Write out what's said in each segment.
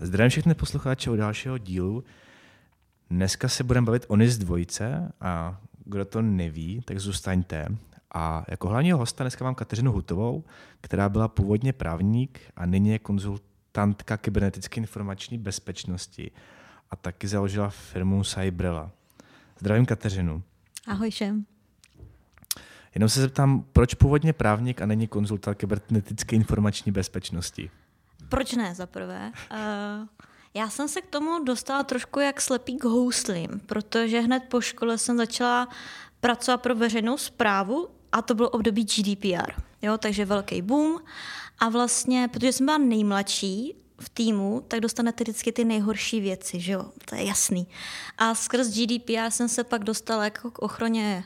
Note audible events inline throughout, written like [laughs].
Zdravím všechny posluchače u dalšího dílu. Dneska se budeme bavit o NIS dvojce a kdo to neví, tak zůstaňte. A jako hlavního hosta dneska mám Kateřinu Hutovou, která byla původně právník a nyní je konzultantka kybernetické informační bezpečnosti a taky založila firmu Cybrela. Zdravím Kateřinu. Ahoj všem. Jenom se zeptám, proč původně právník a není konzultant kybernetické informační bezpečnosti? Proč ne, za prvé? Uh, já jsem se k tomu dostala trošku jak slepý k houslím, protože hned po škole jsem začala pracovat pro veřejnou zprávu a to bylo období GDPR. Jo, takže velký boom. A vlastně, protože jsem byla nejmladší v týmu, tak dostanete vždycky ty nejhorší věci, že jo? To je jasný. A skrz GDPR jsem se pak dostala jako k ochraně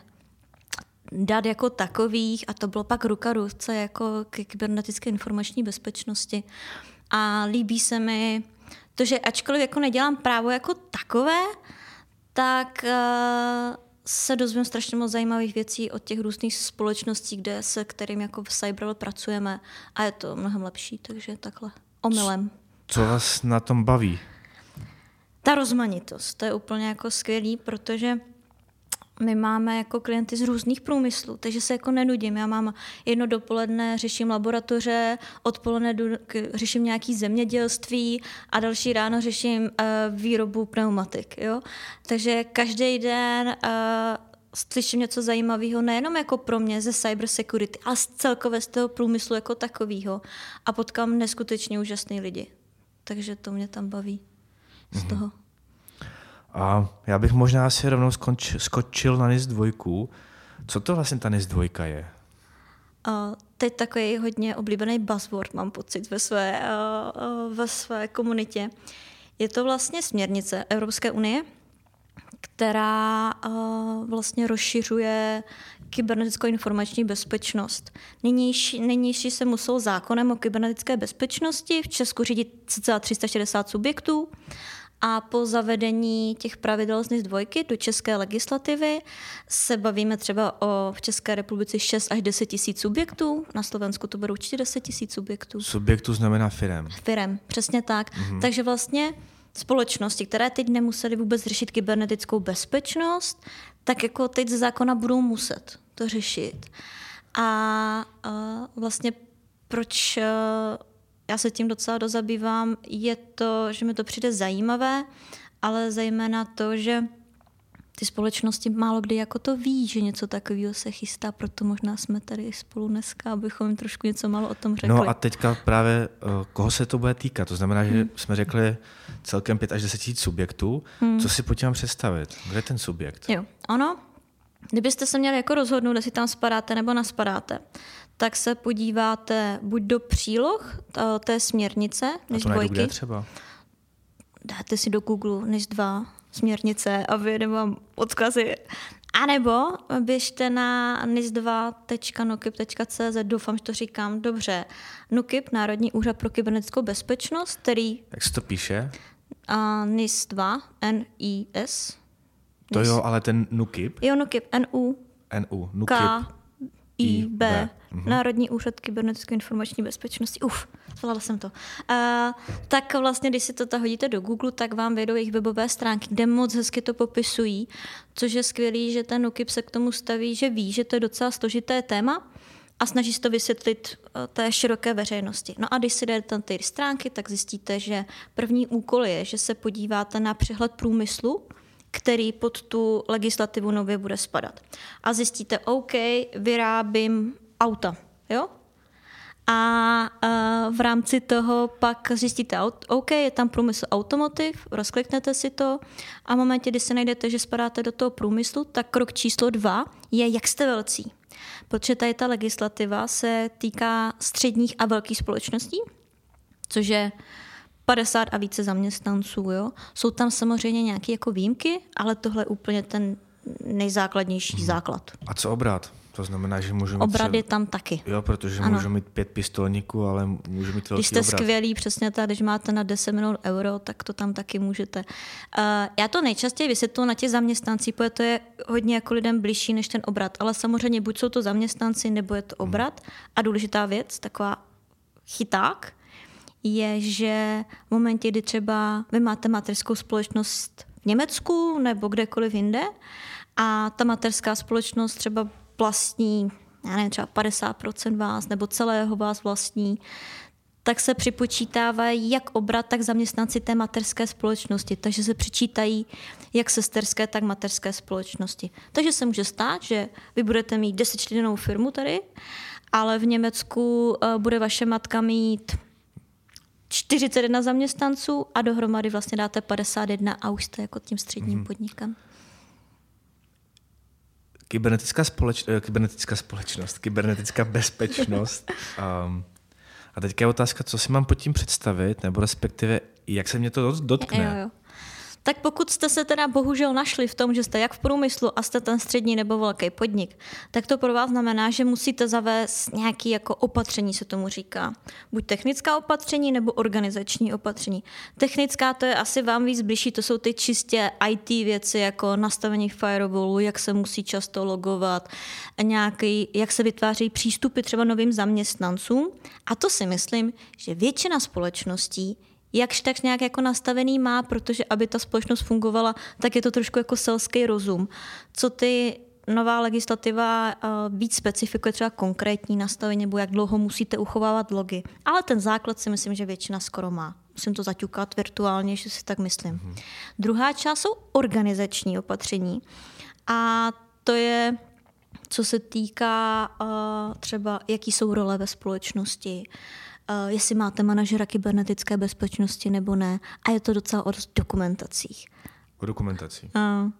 dat jako takových a to bylo pak ruka ruce jako k kybernetické informační bezpečnosti. A líbí se mi to, že ačkoliv jako nedělám právo jako takové, tak uh, se dozvím strašně moc zajímavých věcí od těch různých společností, kde se kterým jako v Cyberl pracujeme a je to mnohem lepší, takže takhle omylem. Co vás na tom baví? Ta rozmanitost, to je úplně jako skvělý, protože my máme jako klienty z různých průmyslů, takže se jako nenudím. Já mám jedno dopoledne, řeším laboratoře, odpoledne řeším nějaký zemědělství a další ráno řeším uh, výrobu pneumatik. Jo? Takže každý den uh, slyším něco zajímavého, nejenom jako pro mě ze cyber security, ale z celkově z toho průmyslu jako takového. A potkám neskutečně úžasný lidi. Takže to mě tam baví z mm-hmm. toho. A já bych možná si rovnou skonč, skočil na NIS dvojku. Co to vlastně ta NIS dvojka je? Uh, teď takový hodně oblíbený buzzword, mám pocit, ve své, uh, ve své komunitě. Je to vlastně směrnice Evropské unie, která uh, vlastně rozšiřuje kybernetickou informační bezpečnost. Nynější, nynější se musel zákonem o kybernetické bezpečnosti v Česku řídit cca 360 subjektů a po zavedení těch pravidel z NIS 2 do české legislativy se bavíme třeba o v České republice 6 až 10 tisíc subjektů, na Slovensku to budou určitě 10 tisíc subjektů. Subjektů znamená firem. Firem, přesně tak. Mm-hmm. Takže vlastně společnosti, které teď nemuseli vůbec řešit kybernetickou bezpečnost, tak jako teď ze zákona budou muset to řešit. A, a vlastně proč já se tím docela dozabývám, je to, že mi to přijde zajímavé, ale zejména to, že ty společnosti málo kdy jako to ví, že něco takového se chystá, proto možná jsme tady spolu dneska, abychom jim trošku něco malo o tom řekli. No a teďka právě, eh, koho se to bude týkat? To znamená, že hmm. jsme řekli celkem 5 až 10 tisíc subjektů. Hmm. Co si pojďme představit? Kde je ten subjekt? Jo, ono, kdybyste se měli jako rozhodnout, jestli tam spadáte nebo naspadáte, tak se podíváte buď do příloh té směrnice, než dvojky. Kde třeba? Dáte si do Google než dva směrnice a vyjedeme vám odkazy. A nebo běžte na nis2.nukip.cz, doufám, že to říkám dobře. NUKIP, Národní úřad pro kybernetickou bezpečnost, který... Jak se to píše? Uh, NIS2, N-I-S. To jo, ale ten NUKIP? Jo, NUKIP, N-U. N-U, NUKIP. K, IB, mm-hmm. Národní úřad kybernetické informační bezpečnosti. Uf, zvládla jsem to. Uh, tak vlastně, když si to hodíte do Google, tak vám vyjdou jejich webové stránky, kde moc hezky to popisují, což je skvělý, že ten UKIP se k tomu staví, že ví, že to je docela složité téma a snaží se to vysvětlit uh, té široké veřejnosti. No a když si jdete na ty stránky, tak zjistíte, že první úkol je, že se podíváte na přehled průmyslu, který pod tu legislativu nově bude spadat. A zjistíte, OK, vyrábím auta, jo? A uh, v rámci toho pak zjistíte, OK, je tam průmysl automotiv, rozkliknete si to a v momentě, kdy se najdete, že spadáte do toho průmyslu, tak krok číslo dva je, jak jste velcí. Protože tady ta legislativa se týká středních a velkých společností, což je 50 a více zaměstnanců. Jo? Jsou tam samozřejmě nějaké jako výjimky, ale tohle je úplně ten nejzákladnější hmm. základ. A co obrat? To znamená, že můžu mít... Obrat je tam taky. Jo, protože ano. můžu mít pět pistolníků, ale můžu mít velký Když jste obrat. skvělý, přesně tak, když máte na 10 milionů euro, tak to tam taky můžete. Uh, já to nejčastěji vysvětluji na těch zaměstnancích, protože to je hodně jako lidem blížší než ten obrat. Ale samozřejmě buď jsou to zaměstnanci, nebo je to obrat. Hmm. A důležitá věc, taková chyták, je, že v momentě, kdy třeba vy máte mateřskou společnost v Německu nebo kdekoliv jinde a ta mateřská společnost třeba vlastní, já nevím, třeba 50% vás nebo celého vás vlastní, tak se připočítávají jak obrat, tak zaměstnanci té materské společnosti. Takže se přičítají jak sesterské, tak materské společnosti. Takže se může stát, že vy budete mít desetičlennou firmu tady, ale v Německu uh, bude vaše matka mít 41 zaměstnanců a dohromady vlastně dáte 51 a už jste jako tím středním hmm. podnikem. Kybernetická, společ, eh, kybernetická společnost, kybernetická bezpečnost. [laughs] um, a teďka je otázka, co si mám pod tím představit, nebo respektive, jak se mě to dotkne. Jo, jo tak pokud jste se teda bohužel našli v tom, že jste jak v průmyslu a jste ten střední nebo velký podnik, tak to pro vás znamená, že musíte zavést nějaký jako opatření, se tomu říká. Buď technická opatření nebo organizační opatření. Technická to je asi vám víc blížší, to jsou ty čistě IT věci, jako nastavení firewallu, jak se musí často logovat, nějaký, jak se vytváří přístupy třeba novým zaměstnancům. A to si myslím, že většina společností jakž tak nějak jako nastavený má, protože aby ta společnost fungovala, tak je to trošku jako selský rozum. Co ty nová legislativa uh, víc specifikuje třeba konkrétní nastavení, nebo jak dlouho musíte uchovávat logy. Ale ten základ si myslím, že většina skoro má. Musím to zaťukat virtuálně, že si tak myslím. Mm-hmm. Druhá část jsou organizační opatření. A to je, co se týká uh, třeba, jaký jsou role ve společnosti, uh, jestli máte manažera kybernetické bezpečnosti nebo ne. A je to docela o dokumentacích. O dokumentací. Uh,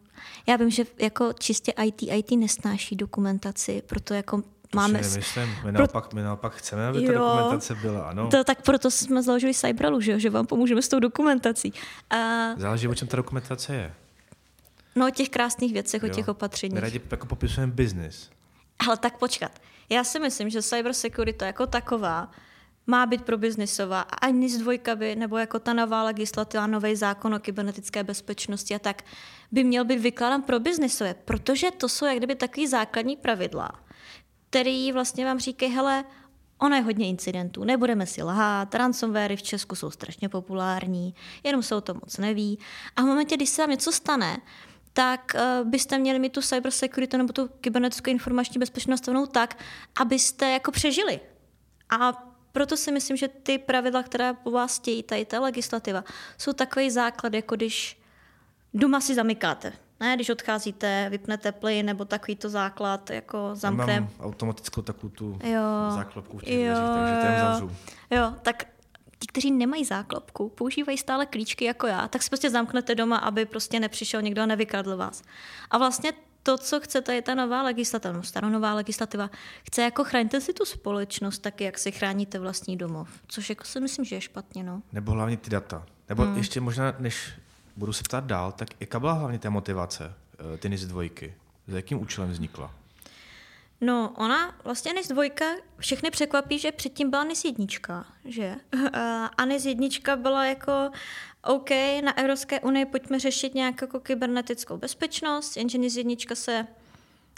já vím, že jako čistě IT, IT nesnáší dokumentaci, proto jako to máme... Si nemyslím. My, naopak, my naopak chceme, aby ta jo, dokumentace byla, ano. To, tak proto jsme založili Cybralu, že, že vám pomůžeme s tou dokumentací. Uh, Záleží, o čem ta dokumentace je. No o těch krásných věcech, jo. o těch opatřeních. My rádi jako popisujeme business. Ale tak počkat. Já si myslím, že cyber security jako taková má být pro biznisová a ani z dvojka by, nebo jako ta nová legislativa, nový zákon o kybernetické bezpečnosti a tak, by měl být vykládán pro biznisové, protože to jsou jak kdyby takový základní pravidla, který vlastně vám říkají, hele, ono je hodně incidentů, nebudeme si lhát, ransomwary v Česku jsou strašně populární, jenom se o tom moc neví. A v momentě, když se vám něco stane, tak uh, byste měli mít tu cyber security nebo tu kybernetickou informační bezpečnost tak, abyste jako přežili. A proto si myslím, že ty pravidla, která po vás chtějí, tady ta legislativa, jsou takový základ, jako když doma si zamykáte. Ne, když odcházíte, vypnete plyn nebo takový to základ, jako zamkne. Mám automatickou takovou tu jo, záklopku v těch jo, dveřích, takže to zavřu. Jo, tak ti, kteří nemají záklopku, používají stále klíčky jako já, tak si prostě zamknete doma, aby prostě nepřišel někdo a nevykradl vás. A vlastně to, co chcete, je ta nová legislativa, no, starou nová legislativa. Chce jako chraňte si tu společnost taky, jak si chráníte vlastní domov. Což jako si myslím, že je špatně. No. Nebo hlavně ty data. Nebo hmm. ještě možná, než budu se ptát dál, tak jaká byla hlavně ta motivace eh, ty dvojky? Za jakým účelem vznikla? No, ona vlastně NIS dvojka všechny překvapí, že předtím byla NIS jednička, že? [laughs] A NIS jednička byla jako OK, na Evropské unii pojďme řešit nějak jako kybernetickou bezpečnost, jenže NIS jednička se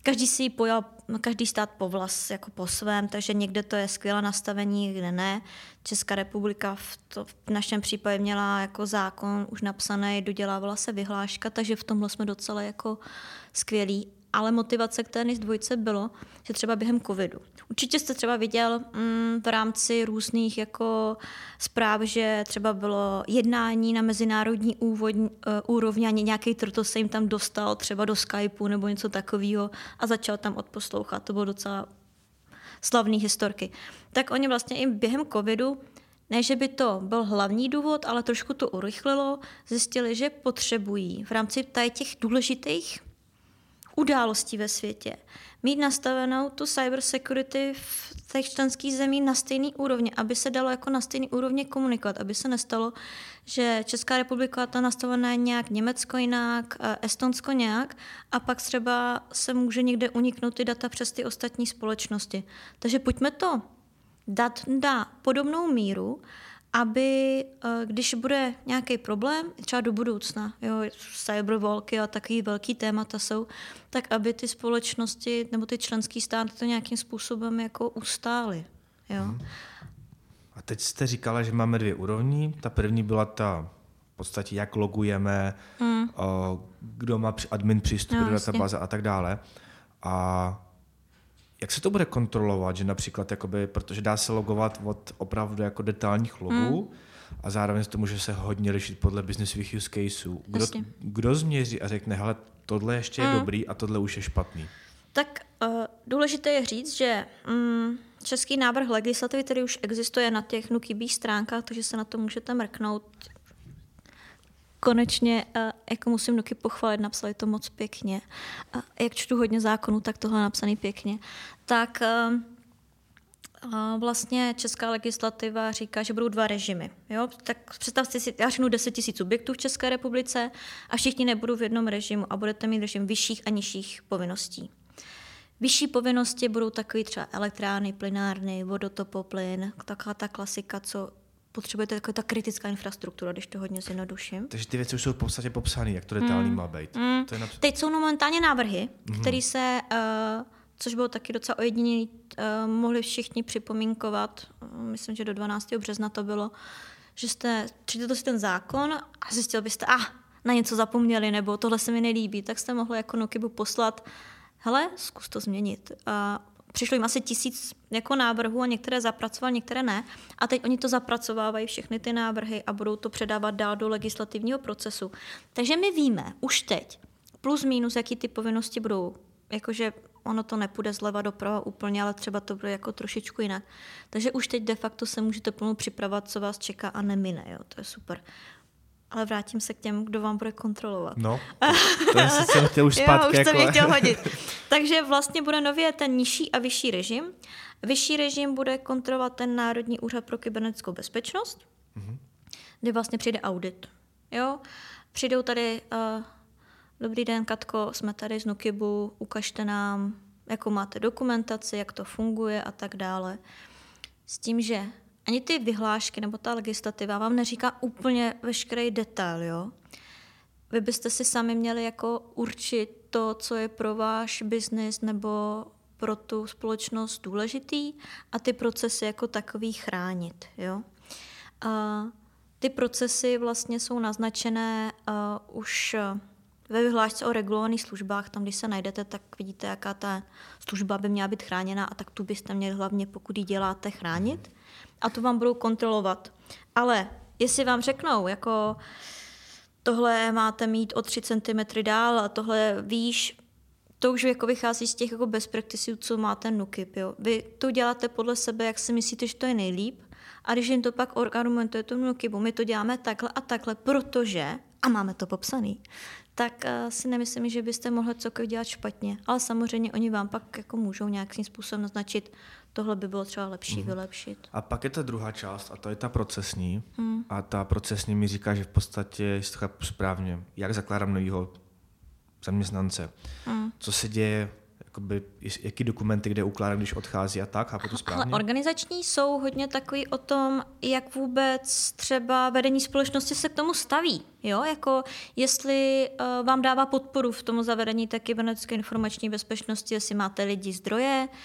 každý si ji pojal, každý stát po vlas, jako po svém, takže někde to je skvělé nastavení, kde ne. Česká republika v, to, v našem případě měla jako zákon už napsaný, dodělávala se vyhláška, takže v tomhle jsme docela jako skvělí ale motivace k té NIS dvojce bylo, že třeba během covidu. Určitě jste třeba viděl mm, v rámci různých jako zpráv, že třeba bylo jednání na mezinárodní úvod, uh, úrovni a nějaký trto se jim tam dostal třeba do Skypeu nebo něco takového a začal tam odposlouchat. To bylo docela slavný historky. Tak oni vlastně i během covidu ne, že by to byl hlavní důvod, ale trošku to urychlilo, zjistili, že potřebují v rámci těch důležitých událostí ve světě. Mít nastavenou tu cyber security v těch členských zemí na stejný úrovni, aby se dalo jako na stejný úrovni komunikovat, aby se nestalo, že Česká republika to nastavená je nějak Německo jinak, Estonsko nějak a pak třeba se může někde uniknout ty data přes ty ostatní společnosti. Takže pojďme to dát na podobnou míru, aby eh, když bude nějaký problém, třeba do budoucna, jo, cyberwalky a takový velký témata jsou, tak aby ty společnosti nebo ty členský státy to nějakým způsobem jako ustály. Jo. Hmm. A teď jste říkala, že máme dvě úrovni. Ta první byla ta v podstatě, jak logujeme, mm. o, kdo má admin přístup no, do databáze a tak dále. A jak se to bude kontrolovat, že například, jakoby, protože dá se logovat od opravdu jako detailních logů, mm. a zároveň to může se hodně lišit podle businessových use caseů. Kdo, kdo změří a řekne, hele, tohle ještě je mm. dobrý a tohle už je špatný? Tak uh, důležité je říct, že um, český návrh legislativy, který už existuje na těch nukibých stránkách, takže se na to můžete mrknout. Konečně, uh, jako musím Nuky pochválit, napsali to moc pěkně. Jak čtu hodně zákonů, tak tohle je napsaný pěkně. Tak uh, vlastně česká legislativa říká, že budou dva režimy. Jo? Tak představte si, já řeknu 10 000 subjektů v České republice a všichni nebudou v jednom režimu a budete mít režim vyšších a nižších povinností. Vyšší povinnosti budou takový třeba elektrárny, plynárny, vodotopoplyn, taková ta klasika, co potřebujete taková ta kritická infrastruktura, když to hodně zjednoduším. Takže ty věci už jsou v podstatě popsané, jak to detailní mm. má být. Mm. To je napřed... Teď jsou momentálně návrhy, mm. které se, uh, což bylo taky docela ojedinělý, uh, mohli všichni připomínkovat, uh, myslím, že do 12. března to bylo, že jste, přijde si ten zákon a zjistil byste, ah, na něco zapomněli, nebo tohle se mi nelíbí, tak jste mohli jako Nokibu poslat hele, zkus to změnit. A přišlo jim asi tisíc jako návrhů a některé zapracoval, některé ne. A teď oni to zapracovávají všechny ty návrhy a budou to předávat dál do legislativního procesu. Takže my víme už teď, plus minus, jaký ty povinnosti budou. Jakože ono to nepůjde zleva doprava úplně, ale třeba to bude jako trošičku jinak. Takže už teď de facto se můžete plnou připravovat, co vás čeká a nemine. Jo? To je super ale vrátím se k těm, kdo vám bude kontrolovat. No, to, to jsem chtěl [laughs] už zpátky. jo, už jako... chtěl [laughs] hodit. Takže vlastně bude nově ten nižší a vyšší režim. Vyšší režim bude kontrolovat ten Národní úřad pro kybernetickou bezpečnost, mm-hmm. kde vlastně přijde audit. Jo? Přijdou tady, uh, dobrý den Katko, jsme tady z Nukibu, ukažte nám, jakou máte dokumentaci, jak to funguje a tak dále. S tím, že ani ty vyhlášky nebo ta legislativa vám neříká úplně veškerý detail, jo. Vy byste si sami měli jako určit to, co je pro váš biznis nebo pro tu společnost důležitý a ty procesy jako takový chránit, jo. A ty procesy vlastně jsou naznačené uh, už ve vyhlášce o regulovaných službách, tam když se najdete, tak vidíte, jaká ta služba by měla být chráněna a tak tu byste měli hlavně, pokud ji děláte, chránit a to vám budou kontrolovat. Ale jestli vám řeknou, jako tohle máte mít o 3 cm dál a tohle výš, to už jako vychází z těch jako best practices, co má ten NUKIP. Jo. Vy to děláte podle sebe, jak si myslíte, že to je nejlíp. A když jim to pak argumentuje to NUKIPu, my to děláme takhle a takhle, protože, a máme to popsaný, tak uh, si nemyslím, že byste mohli cokoliv dělat špatně. Ale samozřejmě oni vám pak jako můžou nějakým způsobem naznačit, tohle by bylo třeba lepší mm. vylepšit. A pak je ta druhá část, a to je ta procesní. Mm. A ta procesní mi říká, že v podstatě, jestli chápu správně, jak zakládám novýho zaměstnance, mm. co se děje jakoby, jaký dokumenty, kde ukládám, když odchází a tak, chápu to správně? Ale organizační jsou hodně takový o tom, jak vůbec třeba vedení společnosti se k tomu staví. Jo? Jako jestli uh, vám dává podporu v tomu zavedení té kybernetické informační bezpečnosti, jestli máte lidi zdroje, uh,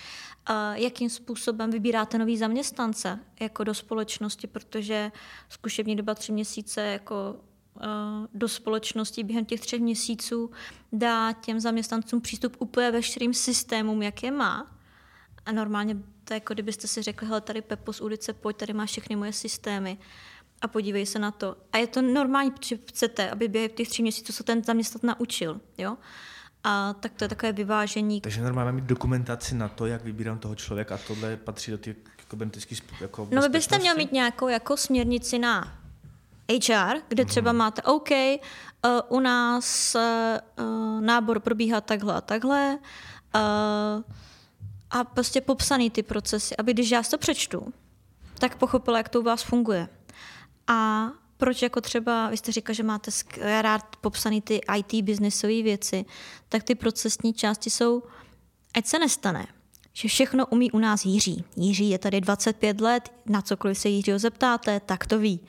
jakým způsobem vybíráte nový zaměstnance jako do společnosti, protože zkušební doba tři měsíce jako do společnosti během těch třech měsíců dá těm zaměstnancům přístup úplně veškerým systémům, jak je má. A normálně to je jako kdybyste si řekli, hele, tady Pepo z ulice, pojď, tady máš všechny moje systémy a podívej se na to. A je to normální, protože chcete, aby během těch tří měsíců se ten zaměstnat naučil. Jo? A tak to je takové vyvážení. Takže normálně mít dokumentaci na to, jak vybírám toho člověka a tohle patří do těch kybernetických jako No vy byste měl mít nějakou jako směrnici na HR, kde třeba máte OK, uh, u nás uh, nábor probíhá takhle a takhle uh, a prostě popsaný ty procesy, aby když já to přečtu, tak pochopila, jak to u vás funguje. A proč jako třeba, vy jste říkal, že máte rád popsaný ty IT biznesové věci, tak ty procesní části jsou, ať se nestane, že všechno umí u nás Jiří. Jiří je tady 25 let, na cokoliv se Jiřího zeptáte, tak to ví.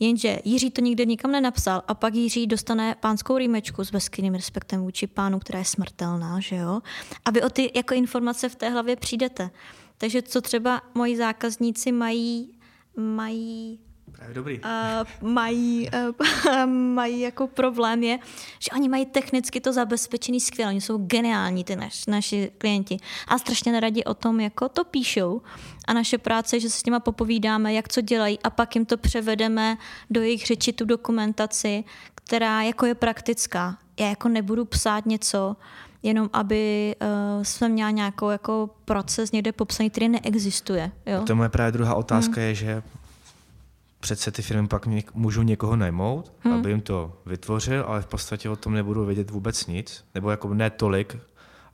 Jenže Jiří to nikde nikam nenapsal a pak Jiří dostane pánskou rýmečku s veskyným respektem vůči pánu, která je smrtelná, že jo? A vy o ty jako informace v té hlavě přijdete. Takže co třeba moji zákazníci mají mají Právě dobrý. Uh, mají, uh, [laughs] mají jako problém je, že oni mají technicky to zabezpečený skvěle, oni jsou geniální ty naš, naši klienti a strašně neradi o tom jako to píšou a naše práce je, že se s nima popovídáme, jak co dělají a pak jim to převedeme do jejich řeči, tu dokumentaci, která jako je praktická. Já jako nebudu psát něco, jenom aby uh, jsme měla nějakou jako proces někde popsaný, který neexistuje. Jo? To je moje právě druhá otázka hmm. je, že přece ty firmy pak něk, můžou někoho najmout, hmm. aby jim to vytvořil, ale v podstatě o tom nebudou vědět vůbec nic, nebo jako ne tolik,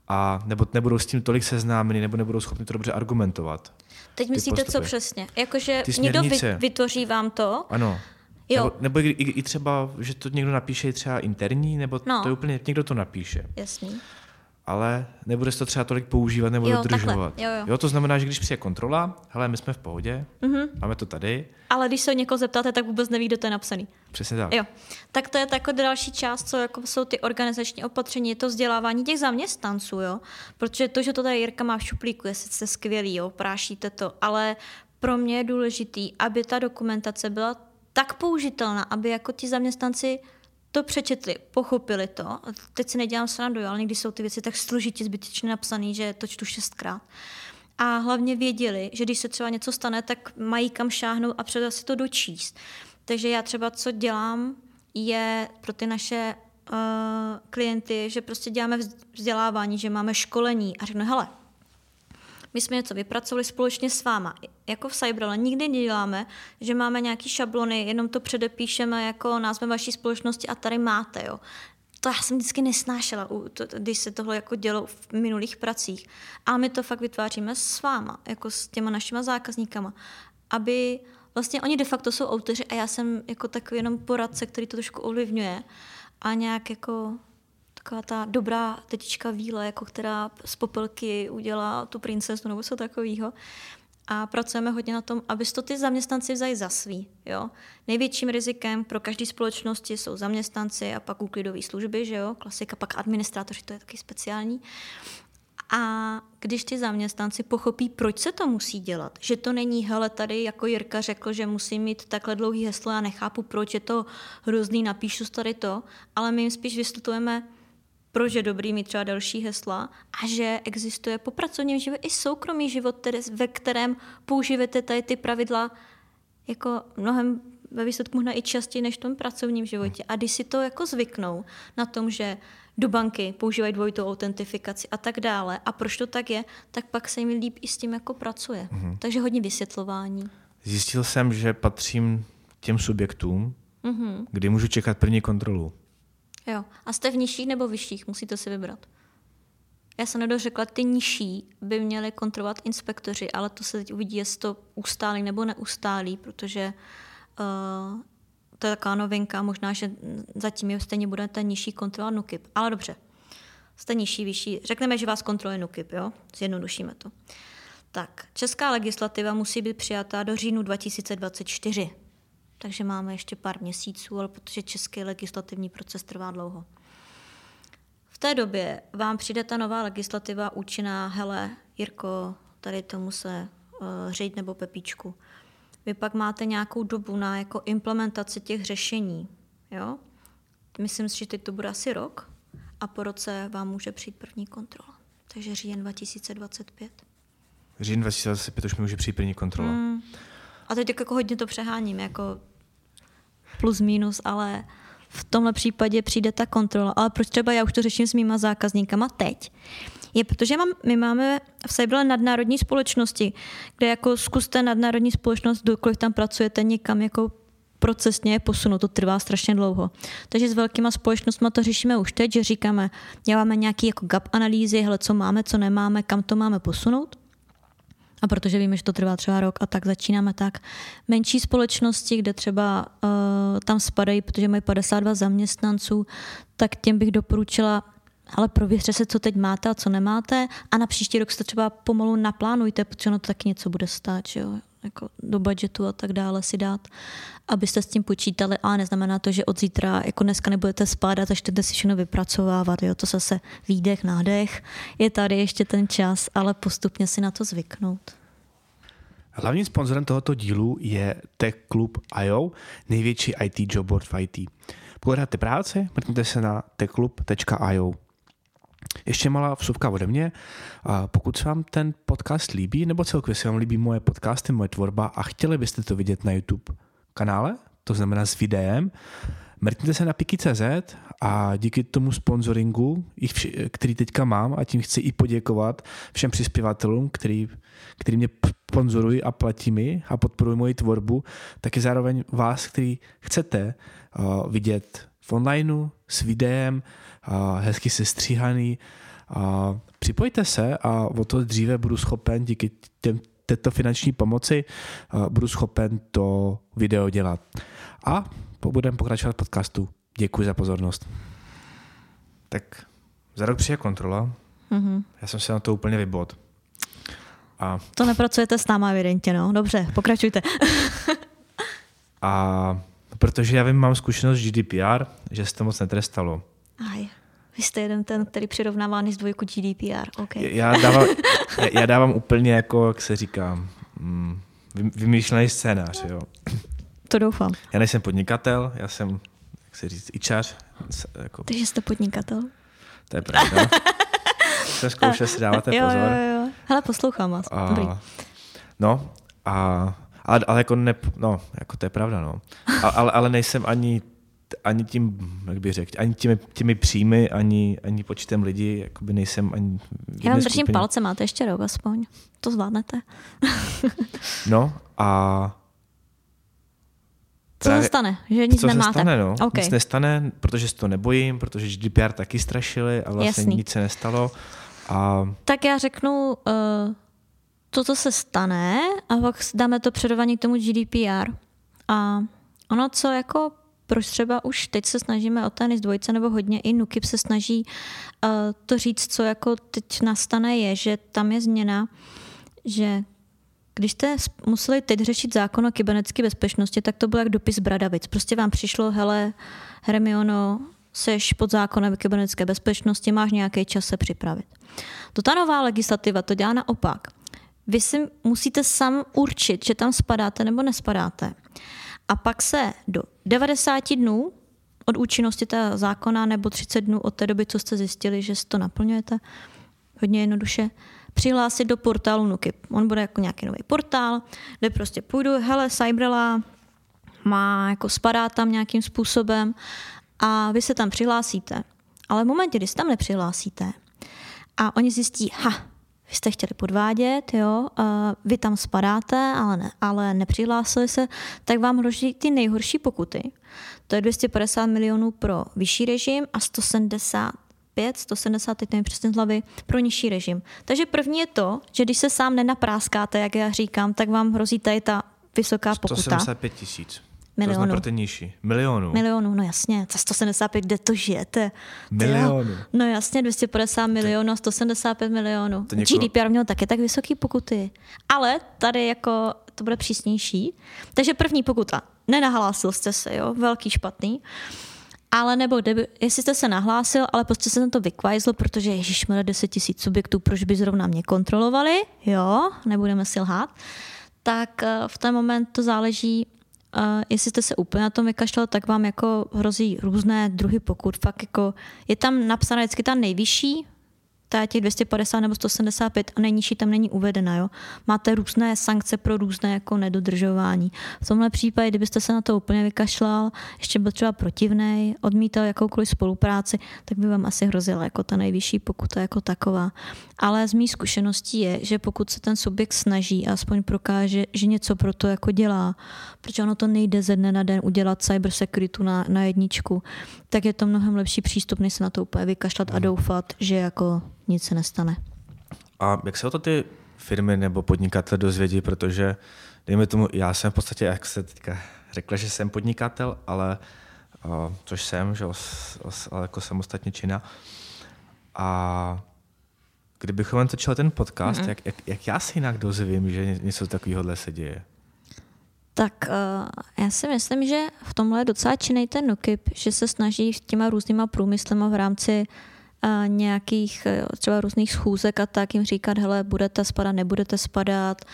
a nebo nebudou s tím tolik seznámeni, nebo nebudou schopni to dobře argumentovat. Teď myslíte postupy. co přesně? Jakože někdo vytvoří vám to, ano. Jo. Nebo, nebo i, i, i třeba, že to někdo napíše třeba interní, nebo no. to je úplně, někdo to napíše. Jasný ale nebude se to třeba tolik používat nebo jo, dodržovat. Jo, jo. jo, to znamená, že když přijde kontrola, hele, my jsme v pohodě, mm-hmm. máme to tady. Ale když se někoho zeptáte, tak vůbec neví, kdo to je napsaný. Přesně tak. Jo. Tak to je jako další část, co jako jsou ty organizační opatření, je to vzdělávání těch zaměstnanců, jo. Protože to, že to tady Jirka má v šuplíku, je sice skvělý, jo, prášíte to, ale pro mě je důležitý, aby ta dokumentace byla tak použitelná, aby jako ti zaměstnanci to přečetli, pochopili to. Teď si nedělám srandu, ale někdy jsou ty věci tak složitě zbytečně napsané, že to čtu šestkrát. A hlavně věděli, že když se třeba něco stane, tak mají kam šáhnout a přede si to dočíst. Takže já třeba, co dělám, je pro ty naše uh, klienty, že prostě děláme vzdělávání, že máme školení a řeknu, hele, my jsme něco vypracovali společně s váma. Jako v Cyberle nikdy neděláme, že máme nějaký šablony, jenom to předepíšeme jako názvem vaší společnosti a tady máte. Jo. To já jsem vždycky nesnášela, když se tohle jako dělo v minulých pracích. A my to fakt vytváříme s váma, jako s těma našima zákazníkama, aby vlastně oni de facto jsou autoři a já jsem jako takový jenom poradce, který to trošku ovlivňuje a nějak jako taková ta dobrá tetička Víle, jako která z popelky udělá tu princesu nebo co takového. A pracujeme hodně na tom, aby to ty zaměstnanci vzali za svý. Jo? Největším rizikem pro každý společnosti jsou zaměstnanci a pak úklidové služby, že jo? klasika, pak administrátoři, to je taky speciální. A když ty zaměstnanci pochopí, proč se to musí dělat, že to není, hele, tady jako Jirka řekl, že musí mít takhle dlouhý heslo, já nechápu, proč je to hrozný, napíšu tady to, ale my jim spíš vysvětlujeme, proč je dobrý mít třeba další hesla a že existuje po pracovním životě i soukromý život, tedy, ve kterém použijete tady ty pravidla jako mnohem ve výsledku možná i častěji než v tom pracovním životě. A když si to jako zvyknou na tom, že do banky používají dvojitou autentifikaci a tak dále. A proč to tak je, tak pak se jim líp i s tím jako pracuje. Mm-hmm. Takže hodně vysvětlování. Zjistil jsem, že patřím těm subjektům, mm-hmm. kdy můžu čekat první kontrolu. Jo. A jste v nižších nebo vyšších? Musíte si vybrat. Já jsem nedořekla, ty nižší by měly kontrolovat inspektoři, ale to se teď uvidí, jestli to ustálí nebo neustálí, protože uh, to je taková novinka, možná, že zatím je stejně bude ten nižší kontrola NUKIP. Ale dobře, jste nižší, vyšší. Řekneme, že vás kontroluje NUKIP, jo? Zjednodušíme to. Tak, česká legislativa musí být přijatá do říjnu 2024 takže máme ještě pár měsíců, ale protože český legislativní proces trvá dlouho. V té době vám přijde ta nová legislativa účinná, hele, Jirko, tady tomu se uh, řejít nebo pepíčku. Vy pak máte nějakou dobu na jako implementaci těch řešení. Jo? Myslím si, že teď to bude asi rok a po roce vám může přijít první kontrola. Takže říjen 2025. Říjen 2025 už mi může přijít první kontrola. Mm. A teď jako hodně to přeháním, jako plus minus, ale v tomhle případě přijde ta kontrola. Ale proč třeba já už to řeším s mýma zákazníkama teď? Je protože mám, my máme v Cyber nadnárodní společnosti, kde jako zkuste nadnárodní společnost, dokoliv tam pracujete, někam jako procesně je posunout, to trvá strašně dlouho. Takže s velkýma společnostmi to řešíme už teď, že říkáme, děláme nějaký jako gap analýzy, hele, co máme, co nemáme, kam to máme posunout. A protože víme, že to trvá třeba rok a tak začínáme tak. Menší společnosti, kde třeba uh, tam spadají, protože mají 52 zaměstnanců, tak těm bych doporučila ale prověřte se, co teď máte a co nemáte a na příští rok se třeba pomalu naplánujte, protože ono to taky něco bude stát, že jo? Jako do budgetu a tak dále si dát, abyste s tím počítali, ale neznamená to, že od zítra, jako dneska nebudete spát a začnete si všechno vypracovávat, jo? to zase výdech, nádech, je tady ještě ten čas, ale postupně si na to zvyknout. Hlavním sponzorem tohoto dílu je Tech Club IO, největší IT job board v IT. Pokud práci, mrkněte se na techclub.io. Ještě malá vsuvka ode mě. Pokud se vám ten podcast líbí, nebo celkově se vám líbí moje podcasty, moje tvorba a chtěli byste to vidět na YouTube kanále, to znamená s videem, mrkněte se na Piki.cz a díky tomu sponsoringu, který teďka mám, a tím chci i poděkovat všem přispěvatelům, který, který mě sponzorují a platí mi a podporují moji tvorbu, tak i zároveň vás, který chcete uh, vidět v onlineu s videem, uh, hezky sestříhaný, uh, připojte se a o to dříve budu schopen díky těm, této finanční pomoci budu schopen to video dělat. A budeme pokračovat v podcastu. Děkuji za pozornost. Tak za rok přijde kontrola. Mm-hmm. Já jsem se na to úplně vybod. A... To nepracujete s náma evidentně, no. Dobře, pokračujte. a protože já vím, mám zkušenost s GDPR, že se to moc netrestalo. Aj. Vy jste jeden ten, který přirovnávány s dvojku GDPR. Okay. Já, dávám, já, já dávám úplně jako, jak se říká, mm, vymýšlený scénář. Jo. To doufám. Já nejsem podnikatel, já jsem, jak se říct, ičař. Jako... Takže jste podnikatel? To je pravda. jsem zkoušel, si dáváte jo, pozor. Jo, jo. Hele, poslouchám vás. A, Dobrý. No, a, ale, ale jako, ne, no, jako to je pravda, no. A, ale, ale nejsem ani ani tím, jak bych řekl, ani těmi, těmi příjmy, ani, ani počtem lidí, jakoby nejsem ani Já vám držím palce, máte ještě rok aspoň. To zvládnete. [laughs] no a co se stane? Že nic co nemáte? Se stane, no. Okay. Nic nestane, protože se to nebojím, protože GDPR taky strašili a vlastně Jasný. nic se nestalo. A... Tak já řeknu uh, to, co se stane a pak dáme to předování k tomu GDPR. A ono, co jako proč třeba už teď se snažíme o tenis dvojce, nebo hodně i Nukip se snaží uh, to říct, co jako teď nastane, je, že tam je změna, že když jste museli teď řešit zákon o kybernetické bezpečnosti, tak to byl jak dopis Bradavic. Prostě vám přišlo, hele, Hermiono, seš pod zákonem kybernetické bezpečnosti, máš nějaký čas se připravit. To ta nová legislativa to dělá naopak. Vy si musíte sám určit, že tam spadáte nebo nespadáte. A pak se do 90 dnů od účinnosti té zákona nebo 30 dnů od té doby, co jste zjistili, že to naplňujete, hodně jednoduše, přihlásit do portálu Nukip. On bude jako nějaký nový portál, kde prostě půjdu, hele, Cybrela má, jako spadá tam nějakým způsobem a vy se tam přihlásíte. Ale v momentě, kdy se tam nepřihlásíte a oni zjistí, ha, vy jste chtěli podvádět, jo, vy tam spadáte, ale, ne, ale nepřihlásili se, tak vám hrozí ty nejhorší pokuty. To je 250 milionů pro vyšší režim a 170 175, 170, teď nevím přesně z hlavy, pro nižší režim. Takže první je to, že když se sám nenapráskáte, jak já říkám, tak vám hrozí tady ta vysoká pokuta. 175 tisíc. Milionů. To pro ten nižší. Milionů. Milionů, no jasně. Za 175, kde to žijete? Milionů. No jasně, 250 milionů a 175 milionů. To někoho... GDPR měl také tak vysoké pokuty. Ale tady jako to bude přísnější. Takže první pokuta. Nenahlásil jste se, jo? Velký špatný. Ale nebo kdyby, jestli jste se nahlásil, ale prostě se to vykvajzlo, protože Ježíš má 10 tisíc subjektů, proč by zrovna mě kontrolovali, jo, nebudeme si lhát, tak eh, v ten moment to záleží, uh, jestli jste se úplně na tom vykašlal, tak vám jako hrozí různé druhy pokud. Fakt jako, je tam napsaná vždycky ta nejvyšší, ta těch 250 nebo 175 a nejnižší tam není uvedena. Jo? Máte různé sankce pro různé jako nedodržování. V tomhle případě, kdybyste se na to úplně vykašlal, ještě byl třeba protivný, odmítal jakoukoliv spolupráci, tak by vám asi hrozila jako ta nejvyšší pokuta jako taková. Ale z mých zkušeností je, že pokud se ten subjekt snaží a aspoň prokáže, že něco pro to jako dělá, protože ono to nejde ze dne na den udělat cybersecurity na, na jedničku, tak je to mnohem lepší přístup, než se na to úplně vykašlat a doufat, že jako nic se nestane. A jak se o to ty firmy nebo podnikatele dozvědí, protože dejme tomu, já jsem v podstatě, jak se teďka řekla, že jsem podnikatel, ale o, což jsem, že ale jako samostatně čina. A kdybychom točili ten podcast, mm-hmm. jak, jak, jak já si jinak dozvím, že něco takového se děje? Tak uh, já si myslím, že v tomhle je docela činný ten Nukip, že se snaží s těma různýma průmyslema v rámci a nějakých třeba různých schůzek a tak jim říkat, hele, budete spadat, nebudete spadat,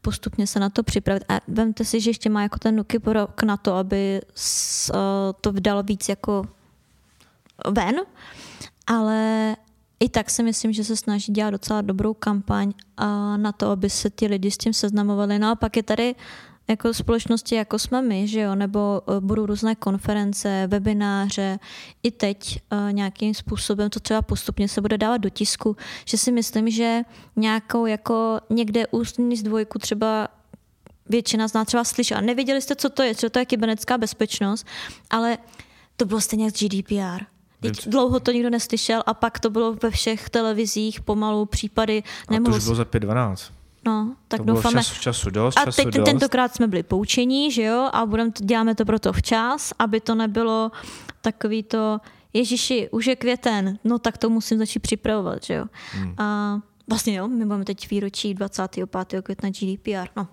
postupně se na to připravit. A vemte si, že ještě má jako ten nuky rok na to, aby to vdal víc jako ven, ale i tak si myslím, že se snaží dělat docela dobrou kampaň a na to, aby se ti lidi s tím seznamovali. No a pak je tady jako společnosti, jako jsme my, že jo, nebo uh, budou různé konference, webináře, i teď uh, nějakým způsobem to třeba postupně se bude dávat do tisku, že si myslím, že nějakou jako někde ústní z dvojku třeba většina z nás třeba slyšela. Nevěděli jste, co to je, co to je kybernetická bezpečnost, ale to bylo stejně jak GDPR. Teď dlouho to nikdo neslyšel a pak to bylo ve všech televizích pomalu případy. A to už bylo za 5.12. No, tak to doufáme. Bylo čas, času dost, a času teď dost. tentokrát jsme byli poučení, že jo, a budem, děláme to proto včas, aby to nebylo takový to, Ježiši, už je květen, no tak to musím začít připravovat, že jo. Hmm. A vlastně jo, my máme teď výročí 25. května GDPR, no.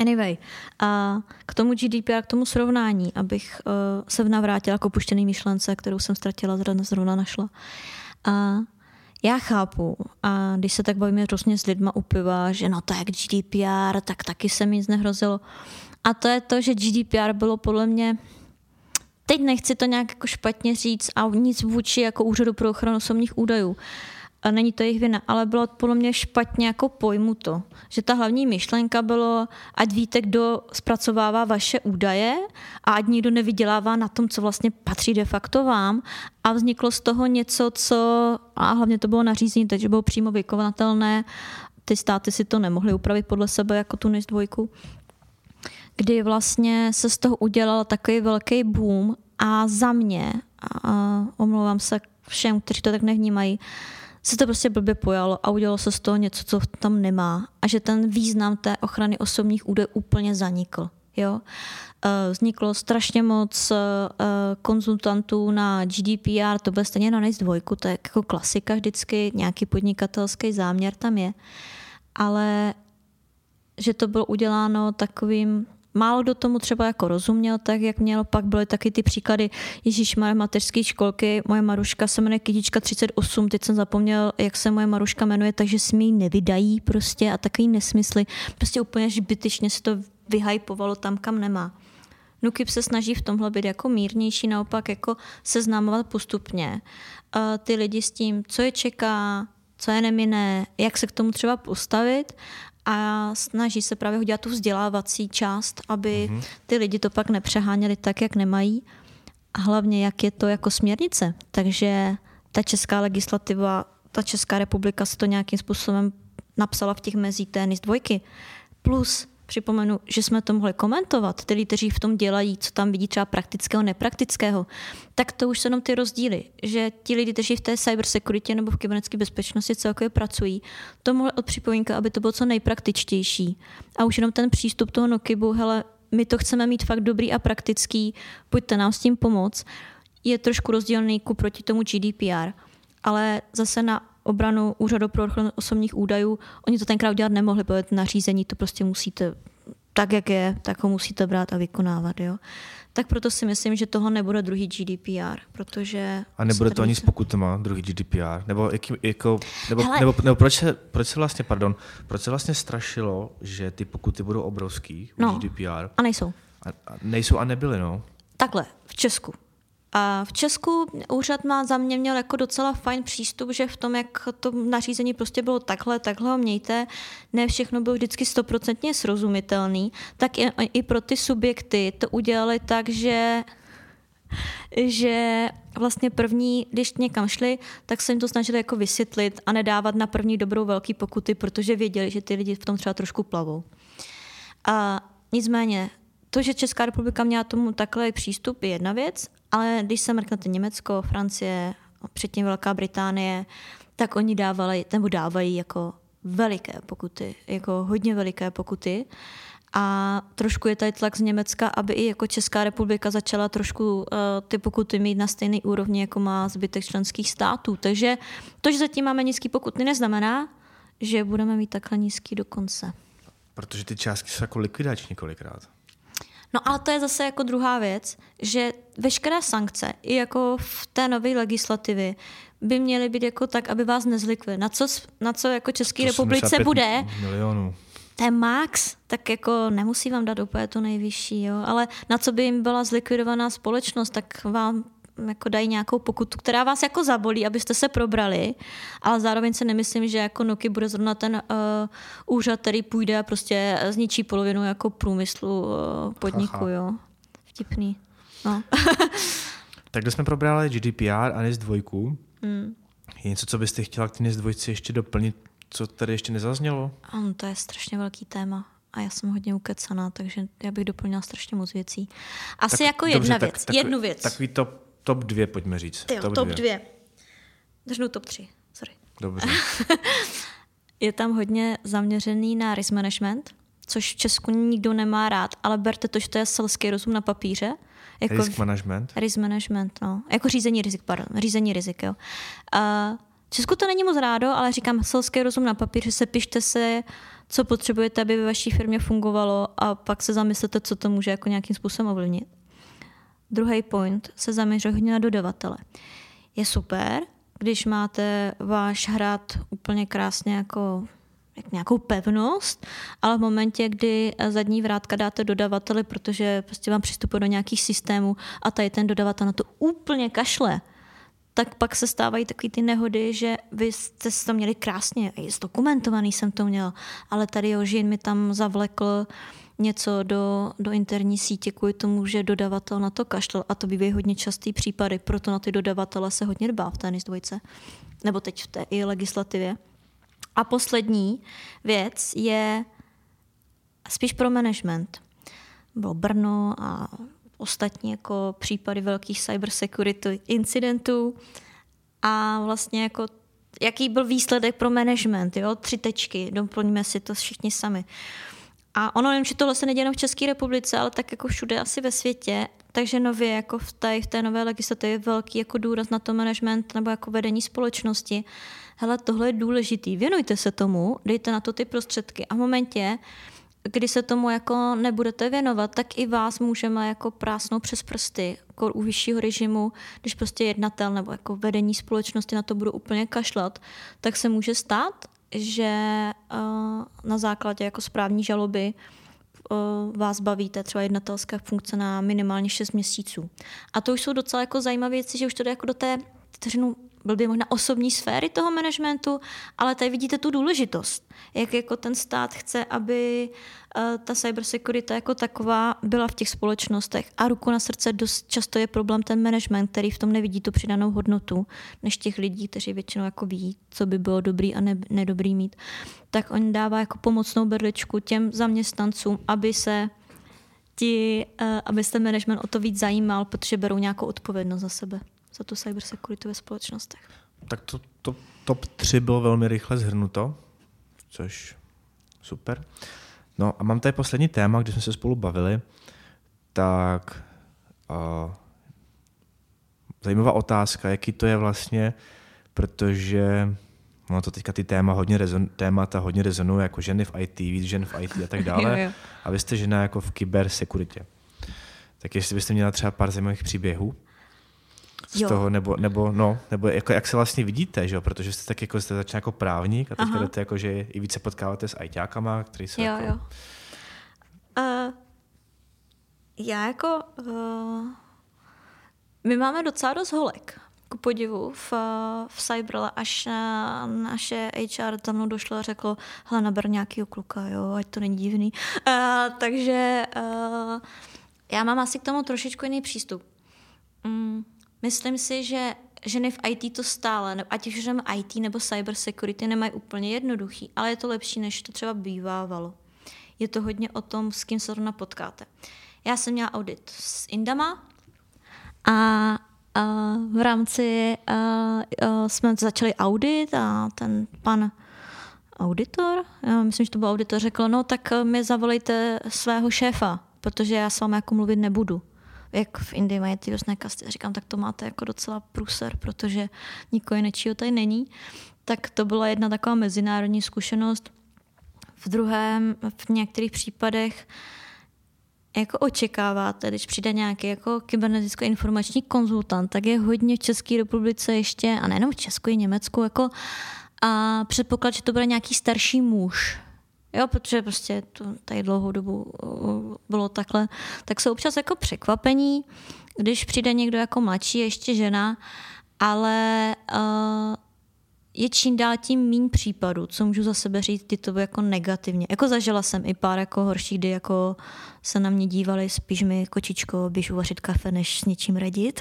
Anyway, a k tomu GDPR, k tomu srovnání, abych uh, se navrátila k opuštěný myšlence, kterou jsem ztratila, zrovna, zrovna našla. A já chápu, a když se tak bavíme různě s lidma u piva, že no tak GDPR, tak taky se mi nic nehrozilo. A to je to, že GDPR bylo podle mě teď nechci to nějak jako špatně říct a nic vůči jako úřadu pro ochranu osobních údajů a není to jejich vina, ale bylo podle mě špatně jako pojmu to, že ta hlavní myšlenka bylo, ať víte, kdo zpracovává vaše údaje a ať nikdo nevydělává na tom, co vlastně patří de facto vám. A vzniklo z toho něco, co, a hlavně to bylo nařízení, takže bylo přímo vykonatelné, ty státy si to nemohly upravit podle sebe jako tu NIS dvojku, kdy vlastně se z toho udělal takový velký boom. A za mě, a omlouvám se všem, kteří to tak nevnímají, se to prostě blbě pojalo a udělalo se z toho něco, co tam nemá a že ten význam té ochrany osobních údajů úplně zanikl. Jo? Eh, vzniklo strašně moc eh, konzultantů na GDPR, to bude stejně na NIS dvojku, to je jako klasika vždycky, nějaký podnikatelský záměr tam je, ale že to bylo uděláno takovým málo kdo tomu třeba jako rozuměl, tak jak měl, pak byly taky ty příklady Ježíš má mateřské školky, moje Maruška se jmenuje Kytička 38, teď jsem zapomněl, jak se moje Maruška jmenuje, takže si mi nevydají prostě a takový nesmysly. Prostě úplně zbytečně se to vyhypovalo tam, kam nemá. Nukip se snaží v tomhle být jako mírnější, naopak jako seznámovat postupně ty lidi s tím, co je čeká, co je nemine, jak se k tomu třeba postavit a snaží se právě udělat tu vzdělávací část, aby mm-hmm. ty lidi to pak nepřeháněli tak, jak nemají. A hlavně, jak je to jako směrnice. Takže ta česká legislativa, ta Česká republika se to nějakým způsobem napsala v těch mezí té NIS dvojky. Plus připomenu, že jsme to mohli komentovat, lidi, kteří v tom dělají, co tam vidí třeba praktického, nepraktického, tak to už jsou jenom ty rozdíly, že ti lidi, kteří v té cybersecurity nebo v kybernetické bezpečnosti celkově pracují, to mohli od připomínka, aby to bylo co nejpraktičtější. A už jenom ten přístup toho Nokibu, hele, my to chceme mít fakt dobrý a praktický, pojďte nám s tím pomoct, je trošku rozdílný ku proti tomu GDPR. Ale zase na obranu úřadu pro ochranu osobních údajů, oni to tenkrát udělat nemohli, protože nařízení to prostě musíte tak, jak je, tak ho musíte brát a vykonávat. Jo? Tak proto si myslím, že toho nebude druhý GDPR, protože... A nebude to ani s pokutama, druhý GDPR? Nebo, jaký, jako, nebo, Hele. nebo, nebo proč, se, proč se vlastně, pardon, proč se vlastně strašilo, že ty pokuty budou obrovský u no, GDPR? a nejsou. A, a nejsou a nebyly, no. Takhle, v Česku. A v Česku úřad má za mě měl jako docela fajn přístup, že v tom, jak to nařízení prostě bylo takhle, takhle ho mějte, ne všechno bylo vždycky stoprocentně srozumitelný, tak i, i pro ty subjekty to udělali tak, že že vlastně první, když někam šli, tak se jim to snažili jako vysvětlit a nedávat na první dobrou velký pokuty, protože věděli, že ty lidi v tom třeba trošku plavou. A nicméně, to, že Česká republika měla tomu takhle přístup, je jedna věc, ale když se mrknete Německo, Francie, předtím Velká Británie, tak oni dávali, nebo dávají jako veliké pokuty, jako hodně veliké pokuty. A trošku je tady tlak z Německa, aby i jako Česká republika začala trošku uh, ty pokuty mít na stejné úrovni, jako má zbytek členských států. Takže to, že zatím máme nízký pokuty, neznamená, že budeme mít takhle nízký do konce. Protože ty částky jsou jako likvidační kolikrát. No ale to je zase jako druhá věc, že veškeré sankce i jako v té nové legislativě by měly být jako tak, aby vás nezlikvily. Na co, na co jako České republice bude? Milionů. To je max, tak jako nemusí vám dát úplně to nejvyšší, jo? ale na co by jim byla zlikvidovaná společnost, tak vám jako dají nějakou pokutu, která vás jako zabolí, abyste se probrali, ale zároveň se nemyslím, že jako Noky bude zrovna ten uh, úřad, který půjde a prostě zničí polovinu jako průmyslu uh, podniku, jo. Vtipný. No. [laughs] tak jsme probrali GDPR a NIS 2. Hmm. Je něco, co byste chtěla k NIS 2 ještě doplnit, co tady ještě nezaznělo? Ano, to je strašně velký téma a já jsem hodně ukecaná, takže já bych doplnila strašně moc věcí. Asi tak, jako jedna dobře, věc, tak, jednu věc. Takový top Top dvě, pojďme říct. Jo, top, top dvě. dvě. Držnu top tři, sorry. Dobře. [laughs] je tam hodně zaměřený na risk management, což v Česku nikdo nemá rád, ale berte to, že to je selský rozum na papíře. Jako risk management? Risk management, no. Jako řízení rizik, pardon. Řízení rizik, jo. Uh, v Česku to není moc rádo, ale říkám selský rozum na papíře, se pište se, co potřebujete, aby ve vaší firmě fungovalo a pak se zamyslete, co to může jako nějakým způsobem ovlivnit. Druhý point se zaměřuje hodně na dodavatele. Je super, když máte váš hrad úplně krásně jako jak nějakou pevnost, ale v momentě, kdy zadní vrátka dáte dodavateli, protože prostě vám přistupuje do nějakých systémů a tady ten dodavatel na to úplně kašle, tak pak se stávají takové ty nehody, že vy jste to měli krásně, je dokumentovaný jsem to měl, ale tady Jožin mi tam zavlekl něco do, do interní sítě kvůli tomu, že dodavatel na to kašlel a to bývají hodně častý případy, proto na ty dodavatele se hodně dbá v té dvojce, nebo teď v té i legislativě. A poslední věc je spíš pro management. Bylo Brno a ostatní jako případy velkých cybersecurity incidentů a vlastně jako jaký byl výsledek pro management, jo? tři tečky, doplňme si to všichni sami. A ono nevím, že tohle se neděje v České republice, ale tak jako všude asi ve světě. Takže nově jako v té, v té nové legislativě velký jako důraz na to management nebo jako vedení společnosti. Hele, tohle je důležitý, věnujte se tomu, dejte na to ty prostředky a v momentě, kdy se tomu jako nebudete věnovat, tak i vás můžeme jako prásnout přes prsty jako u vyššího režimu, když prostě jednatel nebo jako vedení společnosti na to budou úplně kašlat, tak se může stát, že uh, na základě jako správní žaloby uh, vás bavíte třeba jednatelské funkce na minimálně 6 měsíců. A to už jsou docela jako zajímavé věci, že už to jde jako do té, řeknu, blbě možná osobní sféry toho managementu, ale tady vidíte tu důležitost, jak jako ten stát chce, aby uh, ta cybersecurity jako taková byla v těch společnostech. A ruku na srdce dost často je problém ten management, který v tom nevidí tu přidanou hodnotu, než těch lidí, kteří většinou jako ví, co by bylo dobrý a ne, nedobrý mít. Tak on dává jako pomocnou berličku těm zaměstnancům, aby se ti, uh, aby se management o to víc zajímal, protože berou nějakou odpovědnost za sebe za tu cybersecurity ve společnostech. Tak to, to top 3 bylo velmi rychle zhrnuto, což super. No a mám tady poslední téma, když jsme se spolu bavili, tak uh, zajímavá otázka, jaký to je vlastně, protože no to teďka ty téma hodně rezon, témata hodně rezonuje, jako ženy v IT, víc žen v IT a tak [laughs] dále. jo, jo. A vy jste žena jako v kybersekuritě. Tak jestli byste měla třeba pár zajímavých příběhů, z jo. toho, nebo, nebo, no, nebo jako, jak se vlastně vidíte, že jo? protože jste tak jako, jste začíná jako právník a teďka jdete jako, že i více potkáváte s ajťákama, který se jo, jako... Jo. Uh, já jako... Uh, my máme docela dost holek, ku podivu, v, v Cyberle, až na naše HR tam mnou došlo a řeklo, hele, naber nějakýho kluka, jo, ať to není divný. Uh, takže uh, já mám asi k tomu trošičku jiný přístup. Mm, Myslím si, že ženy v IT to stále, ať už jdeme IT nebo cyber security, nemají úplně jednoduchý, ale je to lepší, než to třeba bývávalo. Je to hodně o tom, s kým se zrovna potkáte. Já jsem měla audit s Indama a, a v rámci a, a jsme začali audit a ten pan auditor, já myslím, že to byl auditor, řekl, no tak mi zavolejte svého šéfa, protože já s vámi jako mluvit nebudu jak v Indii mají ty různé kasty. Říkám, tak to máte jako docela průser, protože nikoho jiného tady není. Tak to byla jedna taková mezinárodní zkušenost. V druhém, v některých případech jako očekáváte, když přijde nějaký jako kyberneticko-informační konzultant, tak je hodně v České republice ještě, a nejenom v Česku, i Německu, jako a předpoklad, že to bude nějaký starší muž. Jo, protože prostě to tady dlouhou dobu uh, bylo takhle, tak jsou občas jako překvapení, když přijde někdo jako mladší, ještě žena, ale uh, je čím dál tím mín případů, co můžu za sebe říct, ty to jako negativně. Jako zažila jsem i pár jako horších, kdy jako se na mě dívali, spíš mi kočičko, běž uvařit kafe, než s něčím radit.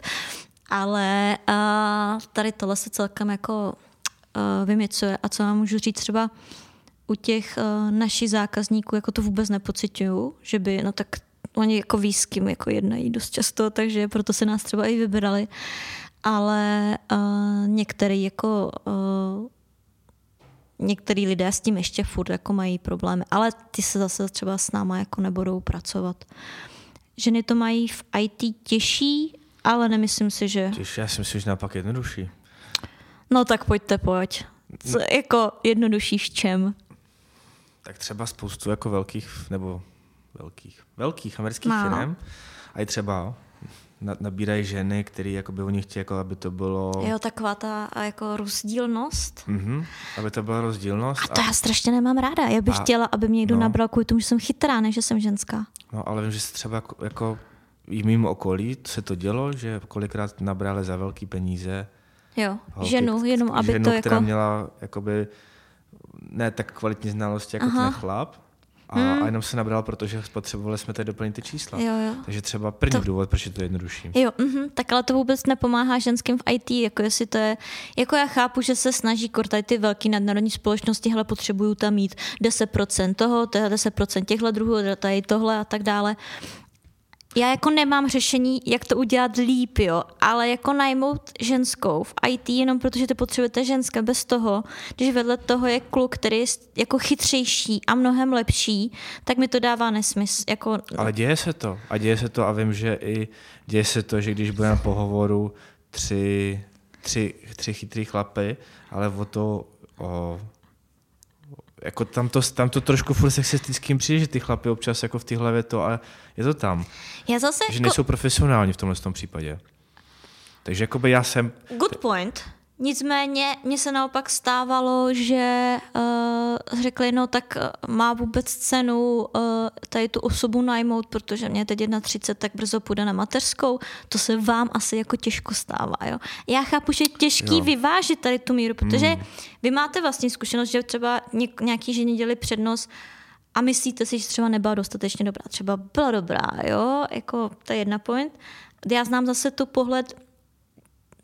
Ale uh, tady tohle se celkem jako uh, vymycuje. A co vám můžu říct třeba u těch uh, našich zákazníků, jako to vůbec nepocituju, že by, no tak oni jako ví, s kým jako jednají dost často, takže proto se nás třeba i vybrali. Ale uh, některý jako uh, některý lidé s tím ještě furt jako mají problémy, ale ty se zase třeba s náma jako nebudou pracovat. Ženy to mají v IT těžší, ale nemyslím si, že... Těžší, já si myslím, že naopak jednodušší. No tak pojďte, pojď. Co, jako jednodušší v čem? Tak třeba spoustu jako velkých, nebo velkých, velkých amerických no. firm, a i třeba nabírají ženy, které jako by oni chtějí, jako aby to bylo... Jo, taková ta jako rozdílnost. Mm-hmm, aby to byla rozdílnost. A to a... já strašně nemám ráda. Já bych a... chtěla, aby mě někdo no. nabral kvůli tomu, že jsem chytrá, než že jsem ženská. No, ale vím, že se třeba jako, jako v mým okolí se to dělo, že kolikrát nabrali za velký peníze Jo, holky, ženu, jenom aby ženu, to která jako... měla jakoby ne tak kvalitní znalosti jako Aha. ten chlap. A, hmm. a jenom se nabral, protože potřebovali jsme tady doplnit ty čísla. Jo, jo. Takže třeba první to... důvod, proč je to jednodušší. Jo, uh-huh. tak ale to vůbec nepomáhá ženským v IT, jako jestli to je, jako já chápu, že se snaží kortat ty velké nadnárodní společnosti, hele, potřebují tam mít 10% toho, 10% těchto druhů, tady tohle a tak dále já jako nemám řešení, jak to udělat líp, jo, ale jako najmout ženskou v IT jenom protože to potřebujete ženské bez toho, když vedle toho je kluk, který je jako chytřejší a mnohem lepší, tak mi to dává nesmysl. Jako... Ale děje se to. A děje se to a vím, že i děje se to, že když budeme na pohovoru tři, tři, tři chytrý chlapy, ale o to o, jako tam to, tam to trošku furt sexistickým přijde, že ty chlapy občas jako v té hlavě to a je to tam. Já zase že jako... nejsou profesionální v tomhle tom případě. Takže jakoby já jsem... Good point. Nicméně mně se naopak stávalo, že uh, řekli, no tak eh, má vůbec cenu uh, tady tu osobu najmout, protože mě teď 31, tak brzo půjde na mateřskou. To se vám asi jako těžko stává. Jo? Já chápu, že je těžký jo. vyvážit tady tu míru, protože hmm. vy máte vlastní zkušenost, že třeba nějaký ženy děli přednost a myslíte si, že třeba nebyla dostatečně dobrá. Třeba byla dobrá, jo, jako to je jedna point. Já znám zase tu pohled,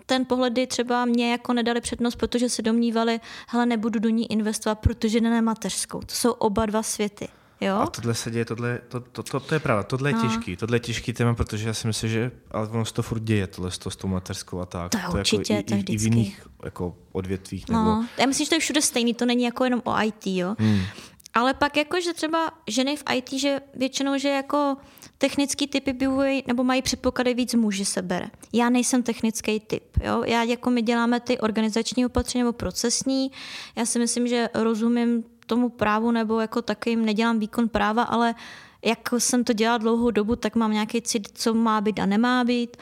ten pohled, kdy třeba mě jako nedali přednost, protože se domnívali, hele, nebudu do ní investovat, protože ne mateřskou. To jsou oba dva světy. Jo? A tohle se děje, tohle, to, to, to, to je pravda, tohle je no. těžký, tohle je těžký téma, protože já si myslím, že ale ono se to furt děje, tohle s, to, s tou mateřskou a tak. To, to určitě, jako to i, i, v jiných jako odvětvích. No. Nebo... Já myslím, že to je všude stejný, to není jako jenom o IT, jo. Hmm. Ale pak jako, že třeba ženy v IT, že většinou, že jako technický typy bývají, nebo mají předpoklady víc muži se bere. Já nejsem technický typ. Jo? Já jako my děláme ty organizační opatření nebo procesní. Já si myslím, že rozumím tomu právu nebo jako takým nedělám výkon práva, ale jak jsem to dělala dlouhou dobu, tak mám nějaký cit, co má být a nemá být.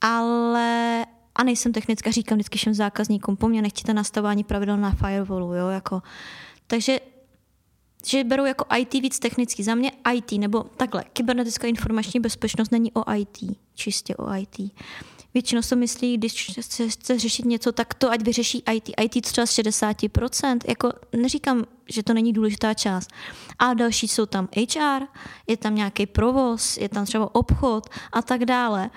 Ale a nejsem technická, říkám vždycky všem zákazníkům, po mně nechtěte nastavování pravidel na firewallu, jo, jako. Takže že berou jako IT víc technicky. Za mě IT, nebo takhle, kybernetická informační bezpečnost není o IT, čistě o IT. Většinou se myslí, když chce, chce řešit něco, tak to ať vyřeší IT. IT třeba z 60%, jako neříkám, že to není důležitá část. A další jsou tam HR, je tam nějaký provoz, je tam třeba obchod a tak dále.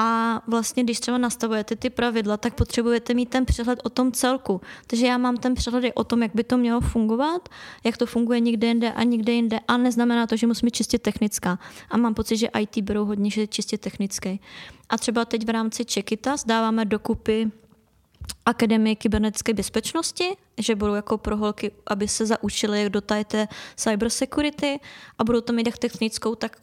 A vlastně, když třeba nastavujete ty pravidla, tak potřebujete mít ten přehled o tom celku. Takže já mám ten přehled o tom, jak by to mělo fungovat, jak to funguje někde jinde a někde jinde. A neznamená to, že musí být čistě technická. A mám pocit, že IT berou hodně, že je čistě technický. A třeba teď v rámci Čekitas dáváme dokupy Akademii kybernetické bezpečnosti, že budou jako pro holky, aby se zaučily, jak do té cyber security a budou tam mít jak technickou, tak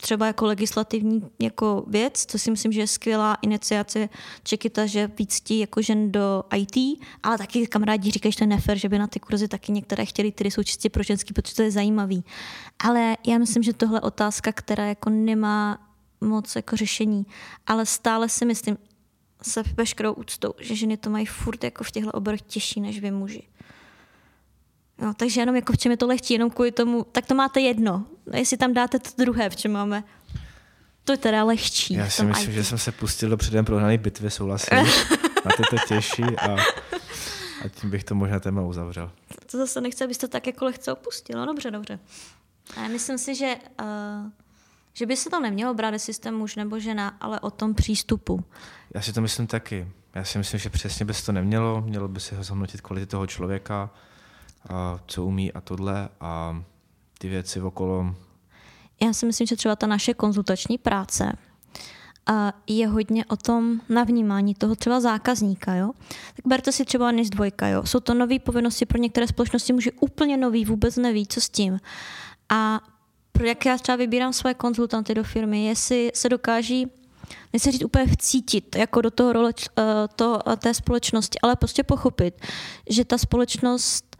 třeba jako legislativní jako věc, co si myslím, že je skvělá iniciace Čekita, že víc tí jako žen do IT, ale taky kamarádi říkají, že to je nefér, že by na ty kurzy taky některé chtěli, které jsou čistě pro ženský, protože to je zajímavý. Ale já myslím, že tohle je otázka, která jako nemá moc jako řešení, ale stále si myslím, se veškerou úctou, že ženy to mají furt jako v těchto oborech těžší než vy muži. No, takže jenom jako v čem je to lehčí, jenom kvůli tomu, tak to máte jedno. Jestli tam dáte to druhé, v čem máme to je teda lehčí. Já si myslím, IT. že jsem se pustil do předem prohrané bitvy, souhlasím. [laughs] Na ty to těší a, a tím bych to možná téma uzavřel. To zase nechce, abys to tak jako lehce opustil. No dobře, dobře. A myslím si, že, uh, že by se to nemělo brát systém muž nebo žena, ale o tom přístupu. Já si to myslím taky. Já si myslím, že přesně by se to nemělo. Mělo by se ho zhodnotit kvality toho člověka, a co umí a tohle a ty věci okolo. Já si myslím, že třeba ta naše konzultační práce je hodně o tom navnímání toho třeba zákazníka. Jo? Tak berte si třeba NIS dvojka. Jo? Jsou to nové povinnosti pro některé společnosti, může úplně nový, vůbec neví, co s tím. A jak já třeba vybírám své konzultanty do firmy, jestli se dokáží nechci říct úplně vcítit jako do toho role uh, to, té společnosti, ale prostě pochopit, že ta společnost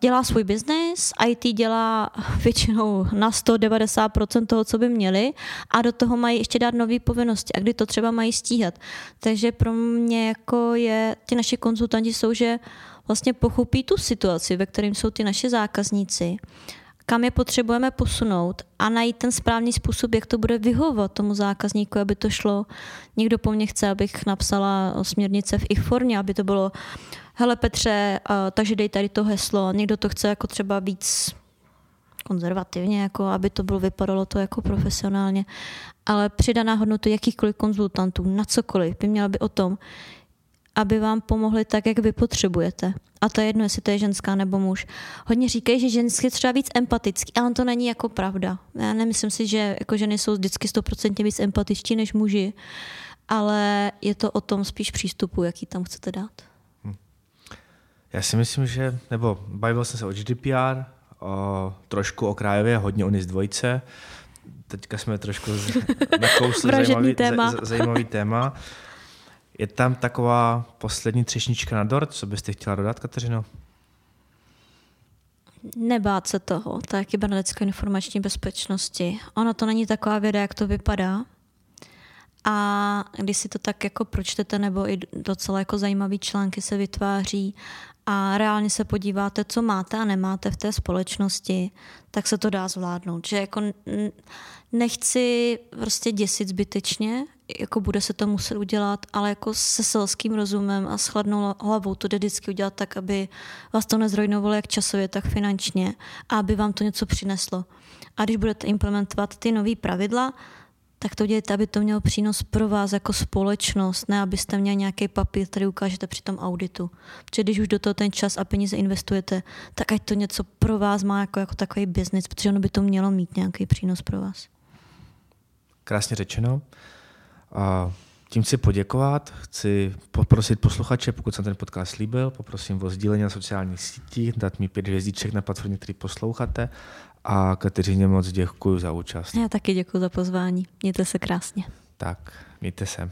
dělá svůj biznis, IT dělá [laughs] většinou na 190% toho, co by měli a do toho mají ještě dát nové povinnosti a kdy to třeba mají stíhat. Takže pro mě jako je, ty naši konzultanti jsou, že vlastně pochopí tu situaci, ve kterém jsou ty naše zákazníci, kam je potřebujeme posunout a najít ten správný způsob, jak to bude vyhovovat tomu zákazníku, aby to šlo. Někdo po mně chce, abych napsala směrnice v ich formě, aby to bylo hele Petře, uh, takže dej tady to heslo, někdo to chce jako třeba víc konzervativně, jako aby to bylo, vypadalo to jako profesionálně, ale přidaná hodnota jakýchkoliv konzultantů na cokoliv by měla by o tom, aby vám pomohli tak, jak vy potřebujete. A to je jedno, jestli to je ženská nebo muž. Hodně říkají, že ženský je třeba víc empatický, ale to není jako pravda. Já nemyslím si, že jako ženy jsou vždycky 100% víc empatičtí než muži, ale je to o tom spíš přístupu, jaký tam chcete dát. Já si myslím, že, nebo bavil jsem se o GDPR, o, trošku o Krájově, hodně o NIS dvojce. Teďka jsme trošku [laughs] nakousli zajímavý téma. Z, zajímavý téma. Je tam taková poslední třešnička na dort, co byste chtěla dodat, Kateřino? Nebát se toho, to je kybernetická informační bezpečnosti. Ono to není taková věda, jak to vypadá. A když si to tak jako pročtete, nebo i docela jako zajímavý články se vytváří a reálně se podíváte, co máte a nemáte v té společnosti, tak se to dá zvládnout. Že jako nechci prostě děsit zbytečně, jako bude se to muset udělat, ale jako se selským rozumem a s chladnou hlavou to jde vždycky udělat tak, aby vás to nezrojnovalo jak časově, tak finančně a aby vám to něco přineslo. A když budete implementovat ty nové pravidla, tak to dělejte, aby to mělo přínos pro vás jako společnost, ne abyste měli nějaký papír, který ukážete při tom auditu. Protože když už do toho ten čas a peníze investujete, tak ať to něco pro vás má jako, jako takový biznis, protože ono by to mělo mít nějaký přínos pro vás. Krásně řečeno. A tím chci poděkovat, chci poprosit posluchače, pokud jsem ten podcast líbil, poprosím o sdílení na sociálních sítích, dát mi pět hvězdiček na platformě, který posloucháte a Kateřině moc děkuji za účast. Já taky děkuji za pozvání. Mějte se krásně. Tak, mějte se.